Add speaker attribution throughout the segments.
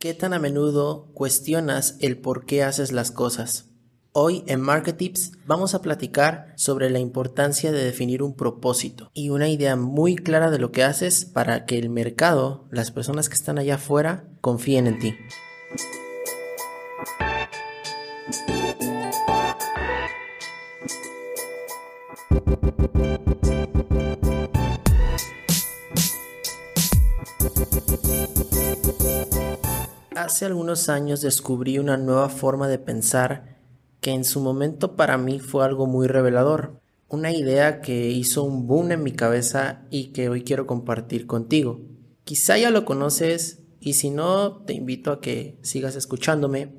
Speaker 1: ¿Qué tan a menudo cuestionas el por qué haces las cosas? Hoy en Market Tips vamos a platicar sobre la importancia de definir un propósito y una idea muy clara de lo que haces para que el mercado, las personas que están allá afuera, confíen en ti. Hace algunos años descubrí una nueva forma de pensar que en su momento para mí fue algo muy revelador, una idea que hizo un boom en mi cabeza y que hoy quiero compartir contigo. Quizá ya lo conoces y si no, te invito a que sigas escuchándome.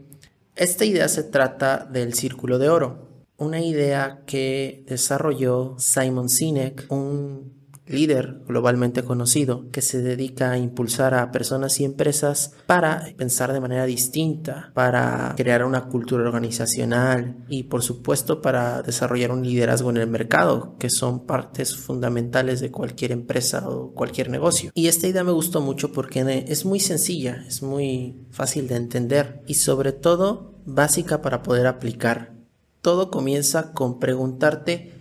Speaker 1: Esta idea se trata del círculo de oro, una idea que desarrolló Simon Sinek, un líder globalmente conocido que se dedica a impulsar a personas y empresas para pensar de manera distinta, para crear una cultura organizacional y por supuesto para desarrollar un liderazgo en el mercado, que son partes fundamentales de cualquier empresa o cualquier negocio. Y esta idea me gustó mucho porque es muy sencilla, es muy fácil de entender y sobre todo básica para poder aplicar. Todo comienza con preguntarte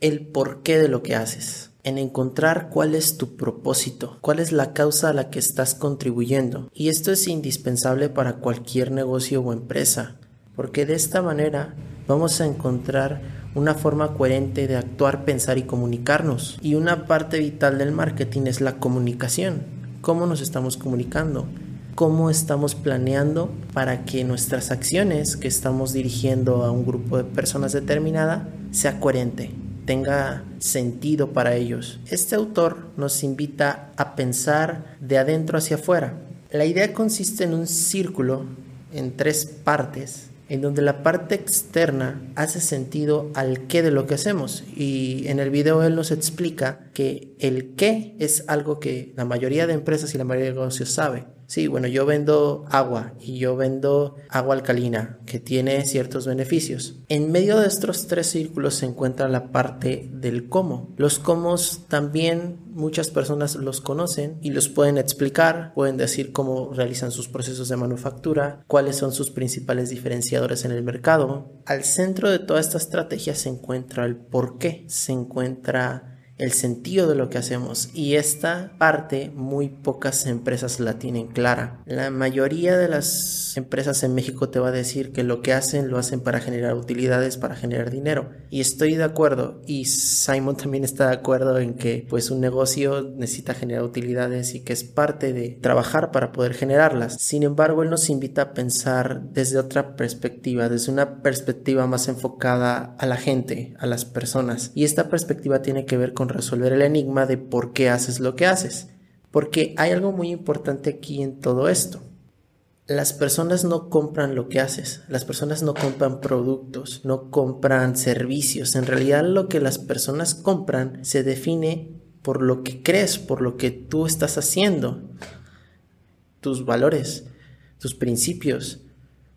Speaker 1: el porqué de lo que haces en encontrar cuál es tu propósito, cuál es la causa a la que estás contribuyendo. Y esto es indispensable para cualquier negocio o empresa, porque de esta manera vamos a encontrar una forma coherente de actuar, pensar y comunicarnos. Y una parte vital del marketing es la comunicación. ¿Cómo nos estamos comunicando? ¿Cómo estamos planeando para que nuestras acciones que estamos dirigiendo a un grupo de personas determinada sea coherente? Tenga sentido para ellos. Este autor nos invita a pensar de adentro hacia afuera. La idea consiste en un círculo en tres partes en donde la parte externa hace sentido al qué de lo que hacemos. Y en el video él nos explica que el qué es algo que la mayoría de empresas y la mayoría de negocios sabe. Sí, bueno, yo vendo agua y yo vendo agua alcalina que tiene ciertos beneficios. En medio de estos tres círculos se encuentra la parte del cómo. Los cómo también muchas personas los conocen y los pueden explicar, pueden decir cómo realizan sus procesos de manufactura, cuáles son sus principales diferenciadores en el mercado. Al centro de toda esta estrategia se encuentra el por qué, se encuentra el sentido de lo que hacemos y esta parte muy pocas empresas la tienen clara. La mayoría de las empresas en México te va a decir que lo que hacen lo hacen para generar utilidades, para generar dinero y estoy de acuerdo y Simon también está de acuerdo en que pues un negocio necesita generar utilidades y que es parte de trabajar para poder generarlas. Sin embargo, él nos invita a pensar desde otra perspectiva, desde una perspectiva más enfocada a la gente, a las personas y esta perspectiva tiene que ver con resolver el enigma de por qué haces lo que haces. Porque hay algo muy importante aquí en todo esto. Las personas no compran lo que haces, las personas no compran productos, no compran servicios. En realidad lo que las personas compran se define por lo que crees, por lo que tú estás haciendo, tus valores, tus principios,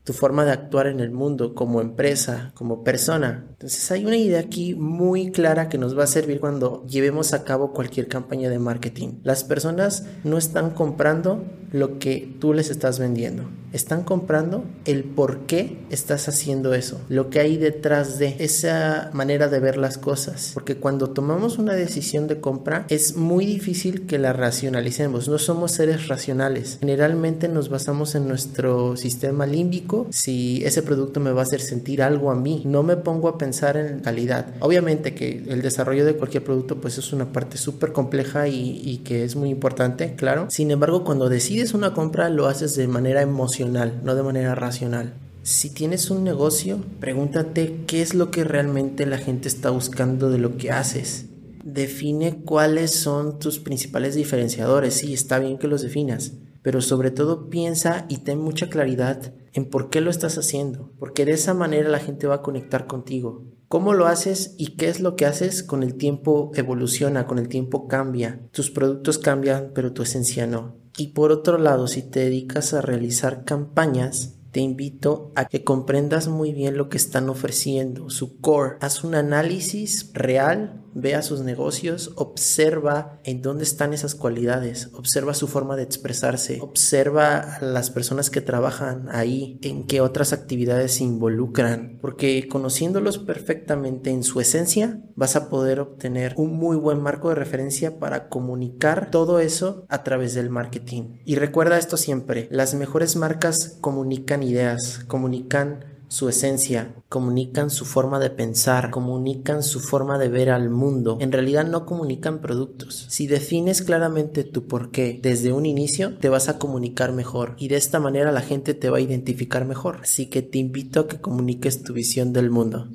Speaker 1: tu forma de actuar en el mundo como empresa, como persona. Entonces hay una idea aquí muy clara que nos va a servir cuando llevemos a cabo cualquier campaña de marketing. Las personas no están comprando lo que tú les estás vendiendo. Están comprando el por qué estás haciendo eso, lo que hay detrás de esa manera de ver las cosas. Porque cuando tomamos una decisión de compra es muy difícil que la racionalicemos. No somos seres racionales. Generalmente nos basamos en nuestro sistema límbico. Si ese producto me va a hacer sentir algo a mí, no me pongo a pensar en calidad. Obviamente que el desarrollo de cualquier producto pues es una parte súper compleja y, que es muy importante, claro. Sin embargo, cuando decides una compra lo haces de manera emocional, no de manera racional. Si tienes un negocio, pregúntate qué es lo que realmente la gente está buscando de lo que haces. Define cuáles son tus principales diferenciadores. Sí, está bien que los definas, pero sobre todo piensa y ten mucha claridad en por qué lo estás haciendo, porque de esa manera la gente va a conectar contigo. ¿Cómo lo haces y qué es lo que haces? Con el tiempo evoluciona, con el tiempo cambia. Tus productos cambian, pero tu esencia no. Y por otro lado, si te dedicas a realizar campañas, te invito a que comprendas muy bien lo que están ofreciendo, su core. Haz un análisis real ve a sus negocios, observa en dónde están esas cualidades, observa su forma de expresarse, observa a las personas que trabajan ahí, en qué otras actividades se involucran, porque conociéndolos perfectamente en su esencia, vas a poder obtener un muy buen marco de referencia para comunicar todo eso a través del marketing. Y recuerda esto siempre, las mejores marcas comunican ideas, comunican su esencia, comunican su forma de pensar, comunican su forma de ver al mundo. En realidad no comunican productos. Si defines claramente tu por qué desde un inicio, te vas a comunicar mejor y de esta manera la gente te va a identificar mejor. Así que te invito a que comuniques tu visión del mundo.